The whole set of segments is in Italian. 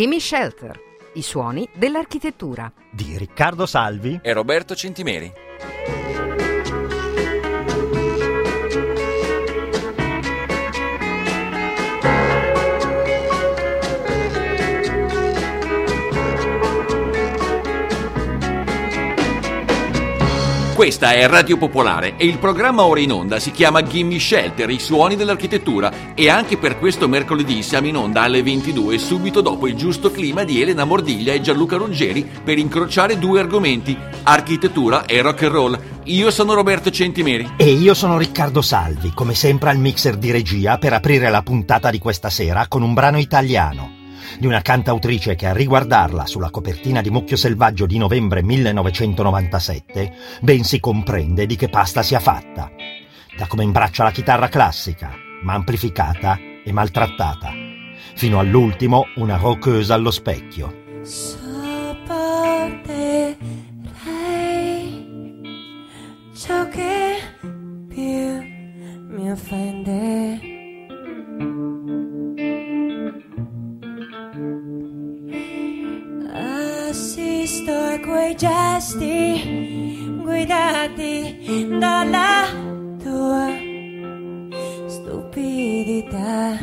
Gimme Shelter, i suoni dell'architettura. Di Riccardo Salvi e Roberto Centimeri. Questa è Radio Popolare e il programma ora in onda si chiama Gimme Shelter, i suoni dell'architettura e anche per questo mercoledì siamo in onda alle 22 subito dopo il giusto clima di Elena Mordiglia e Gianluca Ruggeri per incrociare due argomenti, architettura e rock and roll. Io sono Roberto Centimeri. E io sono Riccardo Salvi, come sempre al mixer di regia per aprire la puntata di questa sera con un brano italiano di una cantautrice che a riguardarla sulla copertina di Mucchio Selvaggio di novembre 1997 ben si comprende di che pasta sia fatta. Da come imbraccia la chitarra classica, ma amplificata e maltrattata. Fino all'ultimo una rockeuse allo specchio. Ciò che più mi offende. Quei gesti guidati dalla tua stupidità.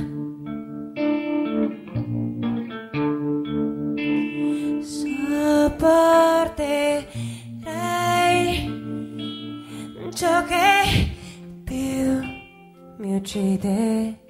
Sopporterei ciò che più mi uccide.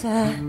Stessa.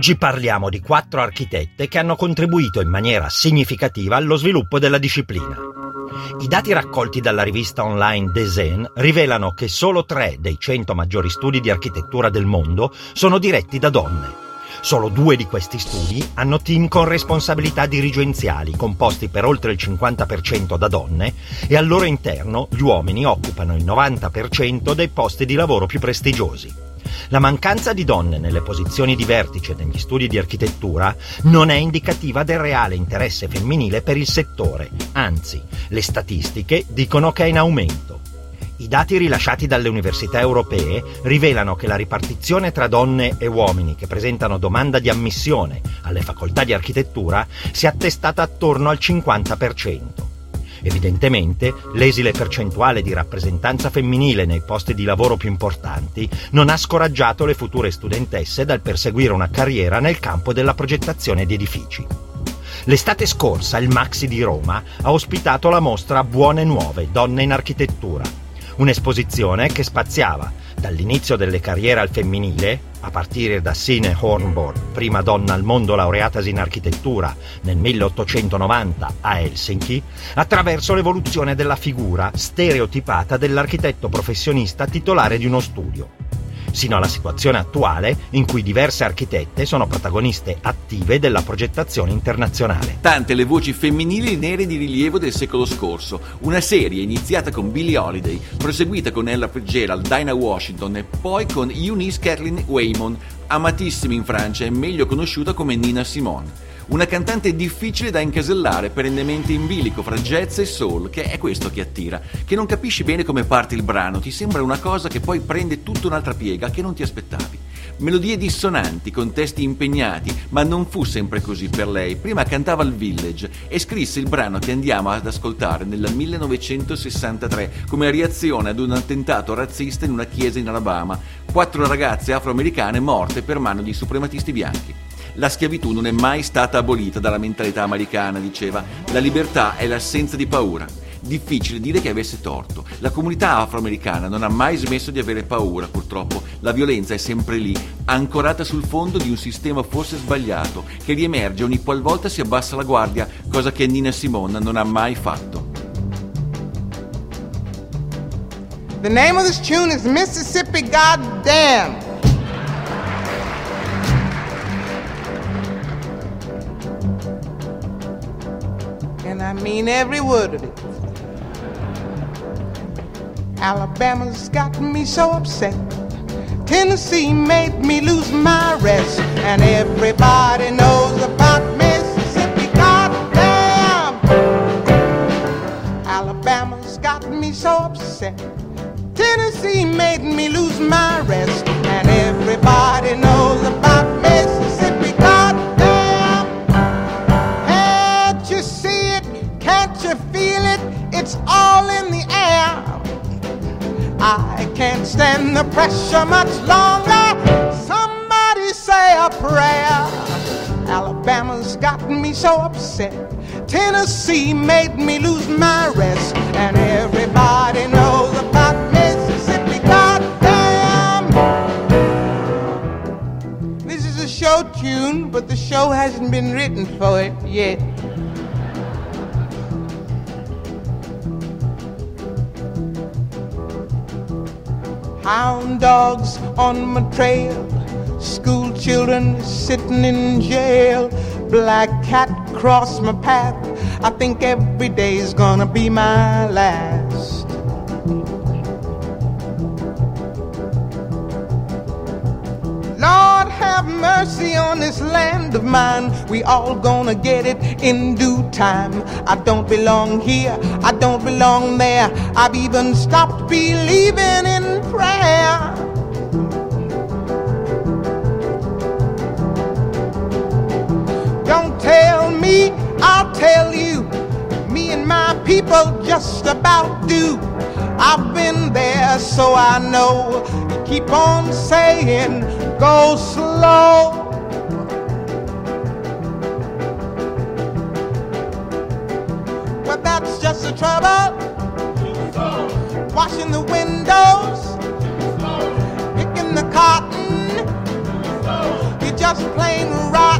Oggi parliamo di quattro architette che hanno contribuito in maniera significativa allo sviluppo della disciplina. I dati raccolti dalla rivista online Design rivelano che solo tre dei 100 maggiori studi di architettura del mondo sono diretti da donne. Solo due di questi studi hanno team con responsabilità dirigenziali, composti per oltre il 50% da donne, e al loro interno gli uomini occupano il 90% dei posti di lavoro più prestigiosi. La mancanza di donne nelle posizioni di vertice negli studi di architettura non è indicativa del reale interesse femminile per il settore, anzi, le statistiche dicono che è in aumento. I dati rilasciati dalle università europee rivelano che la ripartizione tra donne e uomini che presentano domanda di ammissione alle facoltà di architettura si è attestata attorno al 50%. Evidentemente, l'esile percentuale di rappresentanza femminile nei posti di lavoro più importanti non ha scoraggiato le future studentesse dal perseguire una carriera nel campo della progettazione di edifici. L'estate scorsa il Maxi di Roma ha ospitato la mostra Buone Nuove, Donne in Architettura, un'esposizione che spaziava dall'inizio delle carriere al femminile, a partire da Sine Hornborn, prima donna al mondo laureatasi in architettura nel 1890 a Helsinki, attraverso l'evoluzione della figura stereotipata dell'architetto professionista titolare di uno studio sino alla situazione attuale in cui diverse architette sono protagoniste attive della progettazione internazionale. Tante le voci femminili nere di rilievo del secolo scorso, una serie iniziata con Billie Holiday, proseguita con Ella Fitzgerald, Dinah Washington e poi con Eunice Kathleen Waymon, amatissima in Francia e meglio conosciuta come Nina Simone. Una cantante difficile da incasellare, perennemente in bilico fra jazz e soul, che è questo che attira, che non capisci bene come parte il brano, ti sembra una cosa che poi prende tutta un'altra piega che non ti aspettavi. Melodie dissonanti, con testi impegnati, ma non fu sempre così per lei. Prima cantava al Village e scrisse il brano che andiamo ad ascoltare nel 1963 come reazione ad un attentato razzista in una chiesa in Alabama. Quattro ragazze afroamericane morte per mano di suprematisti bianchi. La schiavitù non è mai stata abolita dalla mentalità americana, diceva. La libertà è l'assenza di paura. Difficile dire che avesse torto. La comunità afroamericana non ha mai smesso di avere paura, purtroppo. La violenza è sempre lì, ancorata sul fondo di un sistema forse sbagliato, che riemerge ogni qualvolta si abbassa la guardia, cosa che Nina Simone non ha mai fatto. The name of this tune is Mississippi Goddamn. Mean every word of it. Alabama's got me so upset. Tennessee made me lose my rest. And everybody knows about Mississippi. Goddamn! Alabama's got me so upset. Tennessee made me lose my rest. And everybody knows about Mississippi. Can't stand the pressure much longer. Somebody say a prayer. Alabama's gotten me so upset. Tennessee made me lose my rest. And everybody knows about Mississippi. Goddamn! This is a show tune, but the show hasn't been written for it yet. Hound dogs on my trail, school children sitting in jail, black cat cross my path. I think every day's gonna be my last. Mercy on this land of mine. We all gonna get it in due time. I don't belong here, I don't belong there. I've even stopped believing in prayer. Don't tell me, I'll tell you. Me and my people just about do. I've been there, so I know. Keep on saying, go slow. But that's just the trouble. Washing the windows, picking the cotton. you're just plain rotten.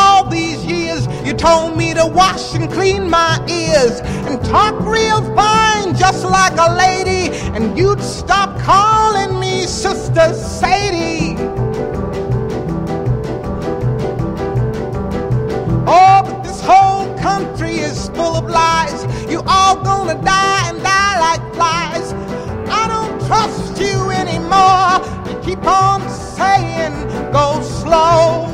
You told me to wash and clean my ears and talk real fine, just like a lady. And you'd stop calling me Sister Sadie. Oh, but this whole country is full of lies. You all gonna die and die like flies. I don't trust you anymore. You keep on saying, go slow.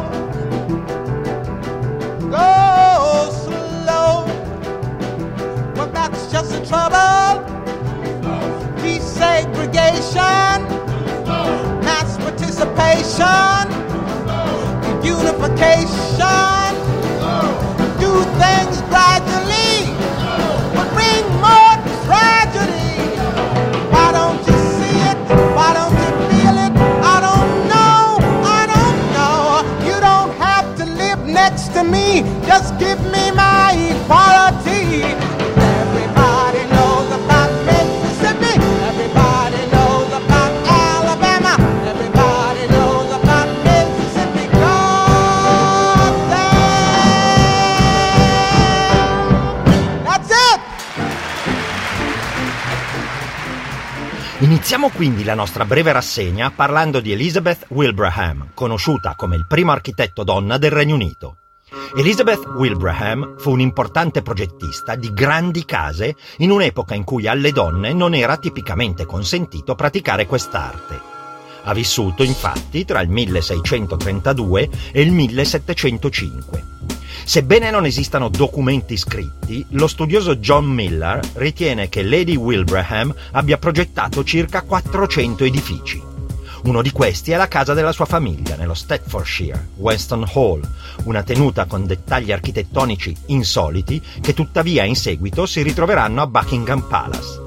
That's just the trouble. Desegregation, mass participation, unification. Iniziamo quindi la nostra breve rassegna parlando di Elizabeth Wilbraham, conosciuta come il primo architetto donna del Regno Unito. Elizabeth Wilbraham fu un'importante progettista di grandi case in un'epoca in cui alle donne non era tipicamente consentito praticare quest'arte. Ha vissuto infatti tra il 1632 e il 1705. Sebbene non esistano documenti scritti, lo studioso John Miller ritiene che Lady Wilbraham abbia progettato circa 400 edifici. Uno di questi è la casa della sua famiglia, nello Staffordshire, Weston Hall, una tenuta con dettagli architettonici insoliti che tuttavia in seguito si ritroveranno a Buckingham Palace.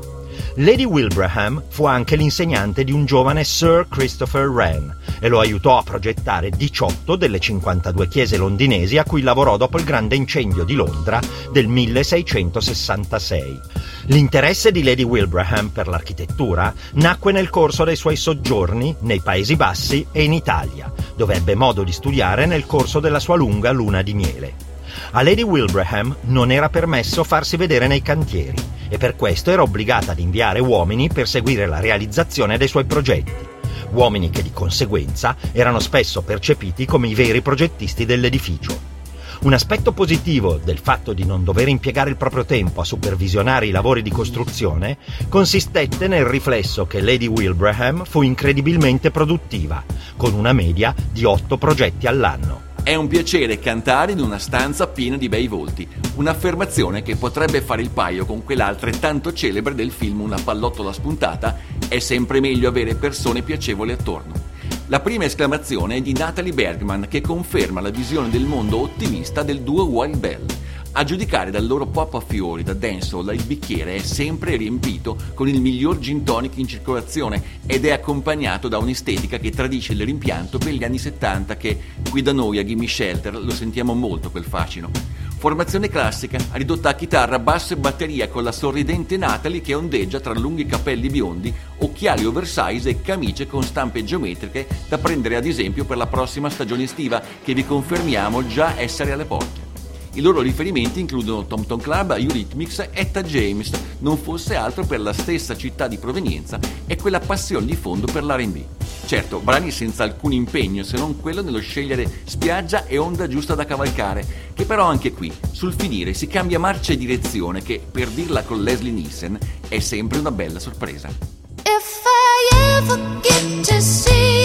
Lady Wilbraham fu anche l'insegnante di un giovane Sir Christopher Wren e lo aiutò a progettare 18 delle 52 chiese londinesi a cui lavorò dopo il grande incendio di Londra del 1666. L'interesse di Lady Wilbraham per l'architettura nacque nel corso dei suoi soggiorni nei Paesi Bassi e in Italia, dove ebbe modo di studiare nel corso della sua lunga luna di miele. A Lady Wilbraham non era permesso farsi vedere nei cantieri e per questo era obbligata ad inviare uomini per seguire la realizzazione dei suoi progetti, uomini che di conseguenza erano spesso percepiti come i veri progettisti dell'edificio. Un aspetto positivo del fatto di non dover impiegare il proprio tempo a supervisionare i lavori di costruzione consistette nel riflesso che Lady Wilbraham fu incredibilmente produttiva, con una media di 8 progetti all'anno. È un piacere cantare in una stanza piena di bei volti, un'affermazione che potrebbe fare il paio con quell'altrettanto celebre del film Una pallottola spuntata, è sempre meglio avere persone piacevoli attorno. La prima esclamazione è di Natalie Bergman che conferma la visione del mondo ottimista del duo Wild Bell. A giudicare dal loro pop a fiori da dancehall, il bicchiere è sempre riempito con il miglior gin tonic in circolazione ed è accompagnato da un'estetica che tradisce il rimpianto per gli anni 70 che qui da noi a Gimme Shelter lo sentiamo molto quel fascino. Formazione classica, ridotta a chitarra, basso e batteria con la sorridente Natalie che ondeggia tra lunghi capelli biondi, occhiali oversize e camicie con stampe geometriche da prendere ad esempio per la prossima stagione estiva che vi confermiamo già essere alle porte. I loro riferimenti includono Tom Tom Club, Eurythmics Etta James, non fosse altro per la stessa città di provenienza e quella passione di fondo per l'R&B. Certo, brani senza alcun impegno se non quello nello scegliere spiaggia e onda giusta da cavalcare, che però anche qui, sul finire, si cambia marcia e direzione che, per dirla con Leslie Nielsen, è sempre una bella sorpresa. If I ever get to see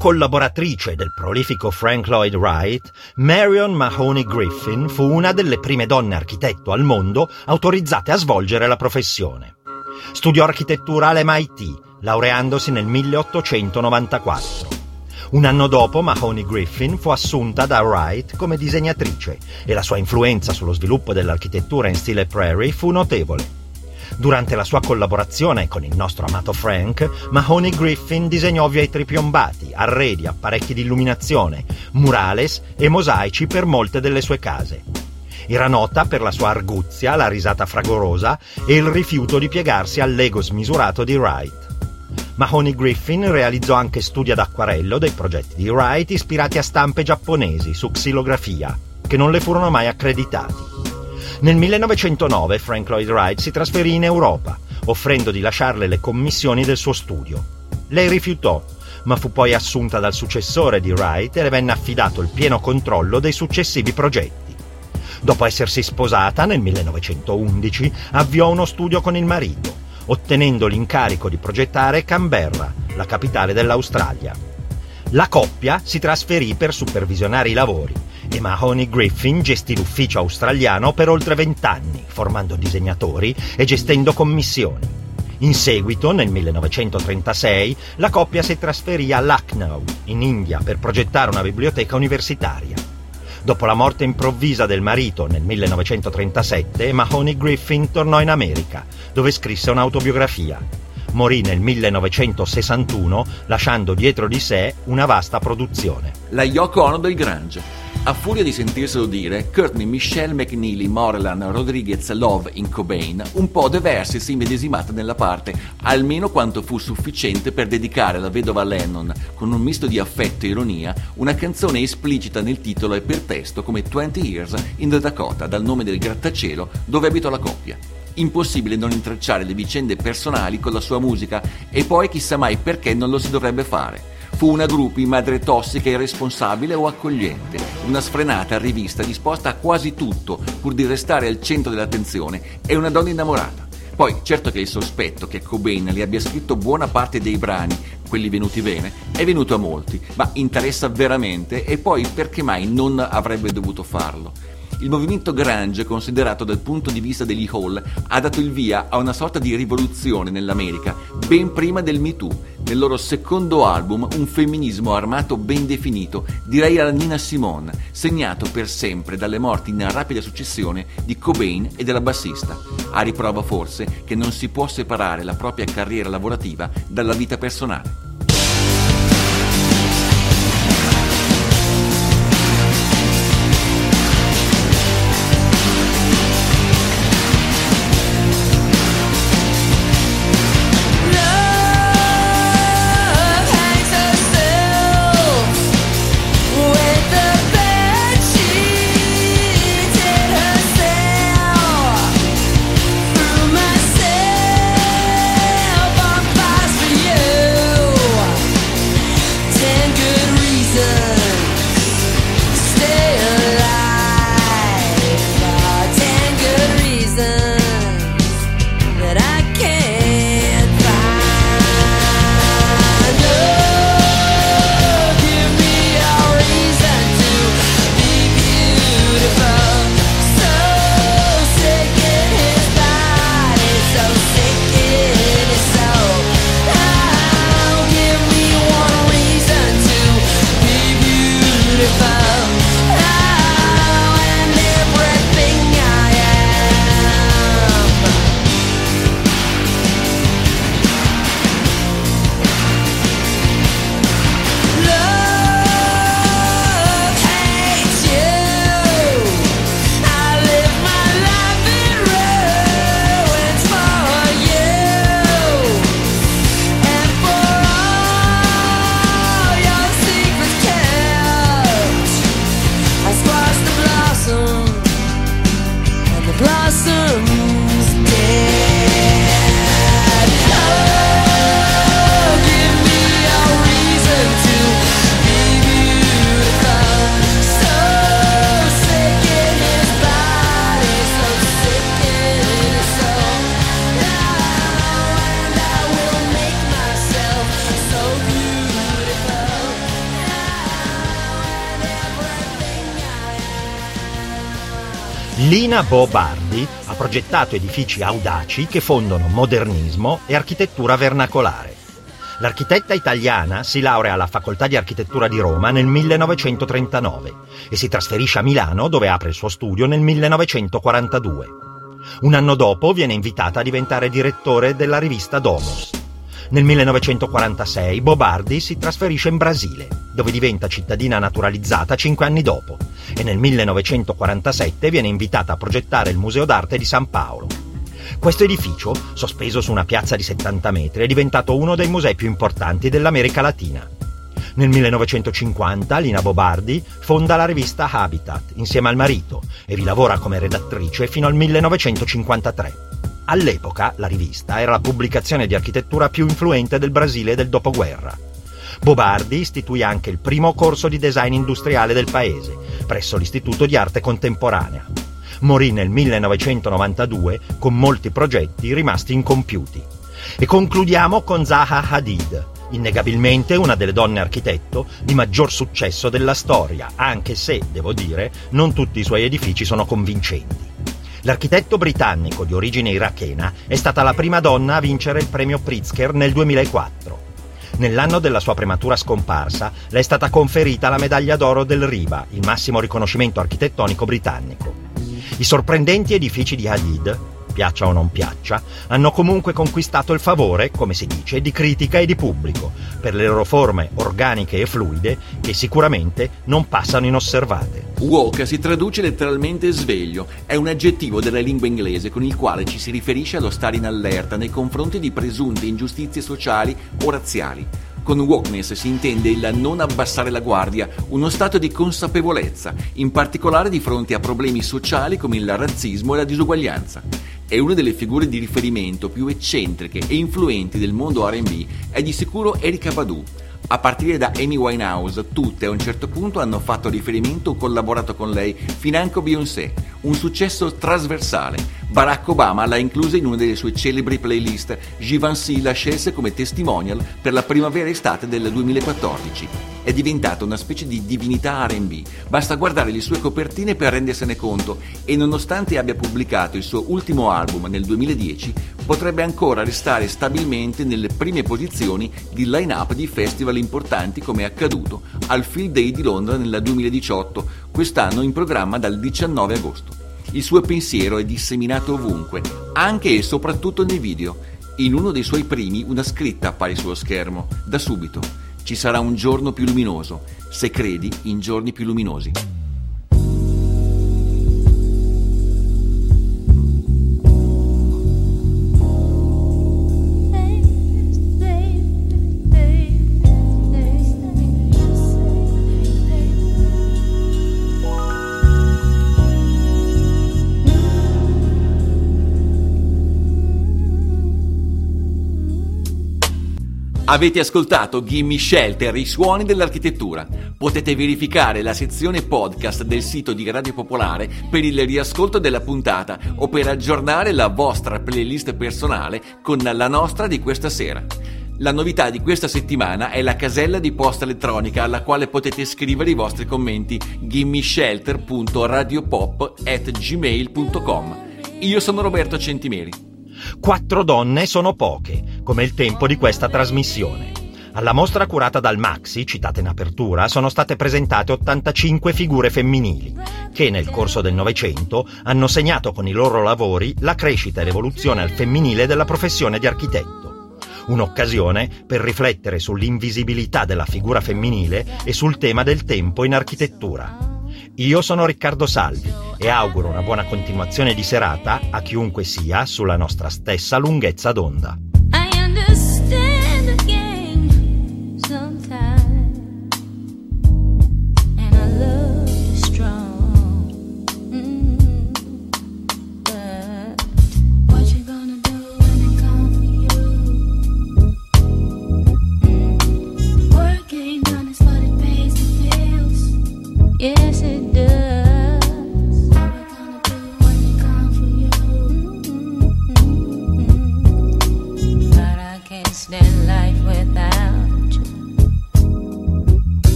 collaboratrice del prolifico Frank Lloyd Wright, Marion Mahoney Griffin fu una delle prime donne architetto al mondo autorizzate a svolgere la professione. Studiò architettura all'MIT, laureandosi nel 1894. Un anno dopo Mahoney Griffin fu assunta da Wright come disegnatrice e la sua influenza sullo sviluppo dell'architettura in stile prairie fu notevole. Durante la sua collaborazione con il nostro amato Frank, Mahoney Griffin disegnò vetri piombati, arredi, apparecchi di illuminazione, murales e mosaici per molte delle sue case. Era nota per la sua arguzia, la risata fragorosa e il rifiuto di piegarsi all'ego smisurato di Wright. Mahoney Griffin realizzò anche studi ad acquarello dei progetti di Wright ispirati a stampe giapponesi su xilografia, che non le furono mai accreditati. Nel 1909 Frank Lloyd Wright si trasferì in Europa, offrendo di lasciarle le commissioni del suo studio. Lei rifiutò, ma fu poi assunta dal successore di Wright e le venne affidato il pieno controllo dei successivi progetti. Dopo essersi sposata, nel 1911 avviò uno studio con il marito, ottenendo l'incarico di progettare Canberra, la capitale dell'Australia. La coppia si trasferì per supervisionare i lavori e Mahoney Griffin gestì l'ufficio australiano per oltre vent'anni, formando disegnatori e gestendo commissioni. In seguito, nel 1936, la coppia si trasferì a Lucknow, in India, per progettare una biblioteca universitaria. Dopo la morte improvvisa del marito nel 1937, Mahoney Griffin tornò in America, dove scrisse un'autobiografia. Morì nel 1961, lasciando dietro di sé una vasta produzione. La Yoko Ono del Grange. A furia di sentirselo dire, Courtney Michelle McNeely Moreland Rodriguez Love in Cobain un po' deve essersi immedesimata nella parte, almeno quanto fu sufficiente per dedicare alla vedova Lennon, con un misto di affetto e ironia, una canzone esplicita nel titolo e per testo come 20 Years in the Dakota, dal nome del grattacielo dove abitò la coppia. Impossibile non intrecciare le vicende personali con la sua musica e poi chissà mai perché non lo si dovrebbe fare. Fu una groupie madre tossica irresponsabile o accogliente, una sfrenata rivista disposta a quasi tutto pur di restare al centro dell'attenzione e una donna innamorata. Poi, certo che il sospetto che Cobain le abbia scritto buona parte dei brani, quelli venuti bene, è venuto a molti, ma interessa veramente e poi perché mai non avrebbe dovuto farlo? Il movimento grunge, considerato dal punto di vista degli Hall, ha dato il via a una sorta di rivoluzione nell'America, ben prima del Me Too. Nel loro secondo album, un femminismo armato ben definito, direi alla Nina Simone, segnato per sempre dalle morti in rapida successione di Cobain e della bassista. A riprova forse che non si può separare la propria carriera lavorativa dalla vita personale. Lina Bobardi ha progettato edifici audaci che fondono modernismo e architettura vernacolare. L'architetta italiana si laurea alla Facoltà di Architettura di Roma nel 1939 e si trasferisce a Milano dove apre il suo studio nel 1942. Un anno dopo viene invitata a diventare direttore della rivista Domus. Nel 1946 Bobardi si trasferisce in Brasile, dove diventa cittadina naturalizzata cinque anni dopo, e nel 1947 viene invitata a progettare il Museo d'arte di San Paolo. Questo edificio, sospeso su una piazza di 70 metri, è diventato uno dei musei più importanti dell'America Latina. Nel 1950 Lina Bobardi fonda la rivista Habitat insieme al marito e vi lavora come redattrice fino al 1953. All'epoca la rivista era la pubblicazione di architettura più influente del Brasile del dopoguerra. Bobardi istituì anche il primo corso di design industriale del paese, presso l'Istituto di Arte Contemporanea. Morì nel 1992 con molti progetti rimasti incompiuti. E concludiamo con Zaha Hadid, innegabilmente una delle donne architetto di maggior successo della storia, anche se, devo dire, non tutti i suoi edifici sono convincenti. L'architetto britannico di origine irachena è stata la prima donna a vincere il premio Pritzker nel 2004. Nell'anno della sua prematura scomparsa le è stata conferita la medaglia d'oro del RIBA, il massimo riconoscimento architettonico britannico. I sorprendenti edifici di Hadid, piaccia o non piaccia, hanno comunque conquistato il favore, come si dice, di critica e di pubblico, per le loro forme organiche e fluide che sicuramente non passano inosservate. Woke si traduce letteralmente sveglio, è un aggettivo della lingua inglese con il quale ci si riferisce allo stare in allerta nei confronti di presunte ingiustizie sociali o razziali. Con wokeness si intende il non abbassare la guardia, uno stato di consapevolezza, in particolare di fronte a problemi sociali come il razzismo e la disuguaglianza. È una delle figure di riferimento più eccentriche e influenti del mondo RB è di sicuro Erika Badu. A partire da Amy Winehouse, tutte a un certo punto hanno fatto riferimento o collaborato con lei, financo Beyoncé, un successo trasversale. Barack Obama l'ha inclusa in una delle sue celebri playlist, Givenchy la scelse come testimonial per la primavera-estate del 2014. È diventata una specie di divinità RB, basta guardare le sue copertine per rendersene conto e nonostante abbia pubblicato il suo ultimo album nel 2010, potrebbe ancora restare stabilmente nelle prime posizioni di line-up di festival importanti come è accaduto al Field Day di Londra nel 2018, quest'anno in programma dal 19 agosto. Il suo pensiero è disseminato ovunque, anche e soprattutto nei video. In uno dei suoi primi una scritta appare sullo schermo, da subito. Ci sarà un giorno più luminoso, se credi in giorni più luminosi. Avete ascoltato Gimme Shelter, i suoni dell'architettura. Potete verificare la sezione podcast del sito di Radio Popolare per il riascolto della puntata o per aggiornare la vostra playlist personale con la nostra di questa sera. La novità di questa settimana è la casella di posta elettronica alla quale potete scrivere i vostri commenti gimmeshelter.radiopop.gmail.com Io sono Roberto Centimeri. Quattro donne sono poche, come il tempo di questa trasmissione. Alla mostra curata dal Maxi, citata in apertura, sono state presentate 85 figure femminili, che nel corso del Novecento hanno segnato con i loro lavori la crescita e l'evoluzione al femminile della professione di architetto. Un'occasione per riflettere sull'invisibilità della figura femminile e sul tema del tempo in architettura. Io sono Riccardo Salvi e auguro una buona continuazione di serata a chiunque sia sulla nostra stessa lunghezza d'onda.